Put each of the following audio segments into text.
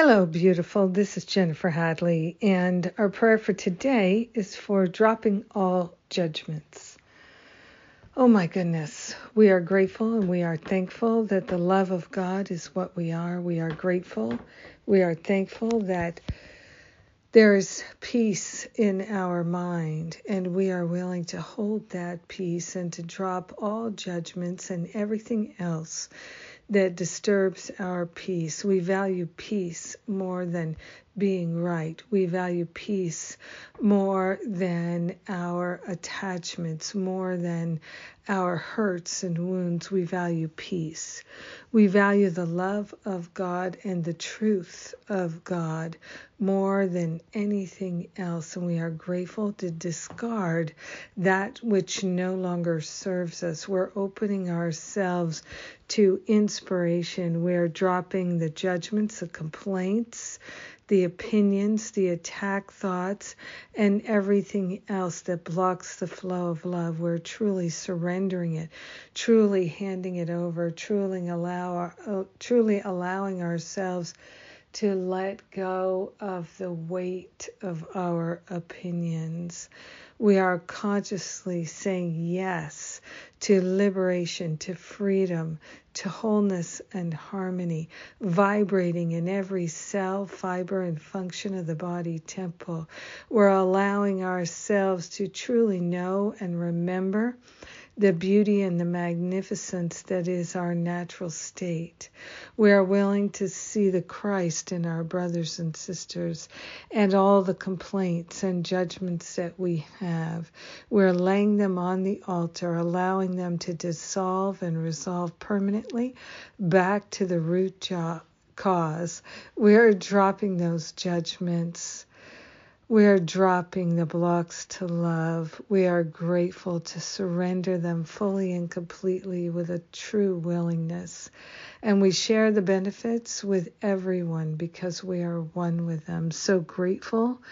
Hello, beautiful. This is Jennifer Hadley, and our prayer for today is for dropping all judgments. Oh my goodness, we are grateful and we are thankful that the love of God is what we are. We are grateful. We are thankful that there is peace in our mind, and we are willing to hold that peace and to drop all judgments and everything else that disturbs our peace. We value peace more than being right. We value peace more than our attachments, more than our hurts and wounds. We value peace. We value the love of God and the truth of God more than anything else. And we are grateful to discard that which no longer serves us. We're opening ourselves to inspiration. We're dropping the judgments, the complaints, the opinions, the attack thoughts, and everything else that blocks the flow of love. We're truly surrendering it, truly handing it over, truly allow uh, truly allowing ourselves to let go of the weight of our opinions. We are consciously saying yes to liberation, to freedom, to wholeness and harmony, vibrating in every cell, fiber, and function of the body temple. We're allowing ourselves to truly know and remember the beauty and the magnificence that is our natural state. We are willing to see the Christ in our brothers and sisters and all the complaints and judgments that we have. We're laying them on the altar, allowing them to dissolve and resolve permanently back to the root cause. We're dropping those judgments we are dropping the blocks to love. We are grateful to surrender them fully and completely with a true willingness. And we share the benefits with everyone because we are one with them. So grateful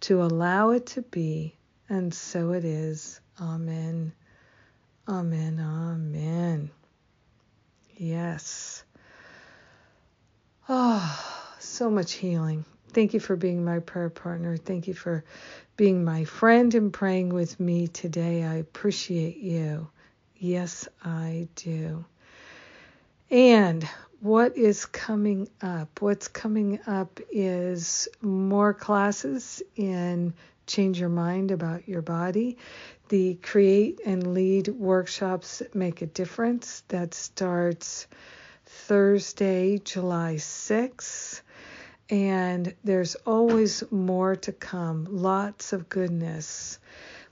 to allow it to be. And so it is. Amen. Amen. Amen. Yes. Oh, so much healing. Thank you for being my prayer partner. Thank you for being my friend and praying with me today. I appreciate you. Yes, I do. And what is coming up? What's coming up is more classes in Change Your Mind About Your Body. The Create and Lead workshops make a difference. That starts Thursday, July 6th and there's always more to come. Lots of goodness.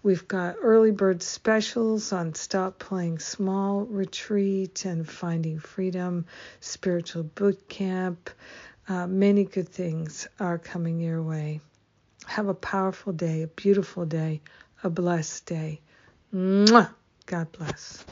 We've got early bird specials on Stop Playing Small Retreat and Finding Freedom, Spiritual Boot Camp. Uh, many good things are coming your way. Have a powerful day, a beautiful day, a blessed day. Mwah! God bless.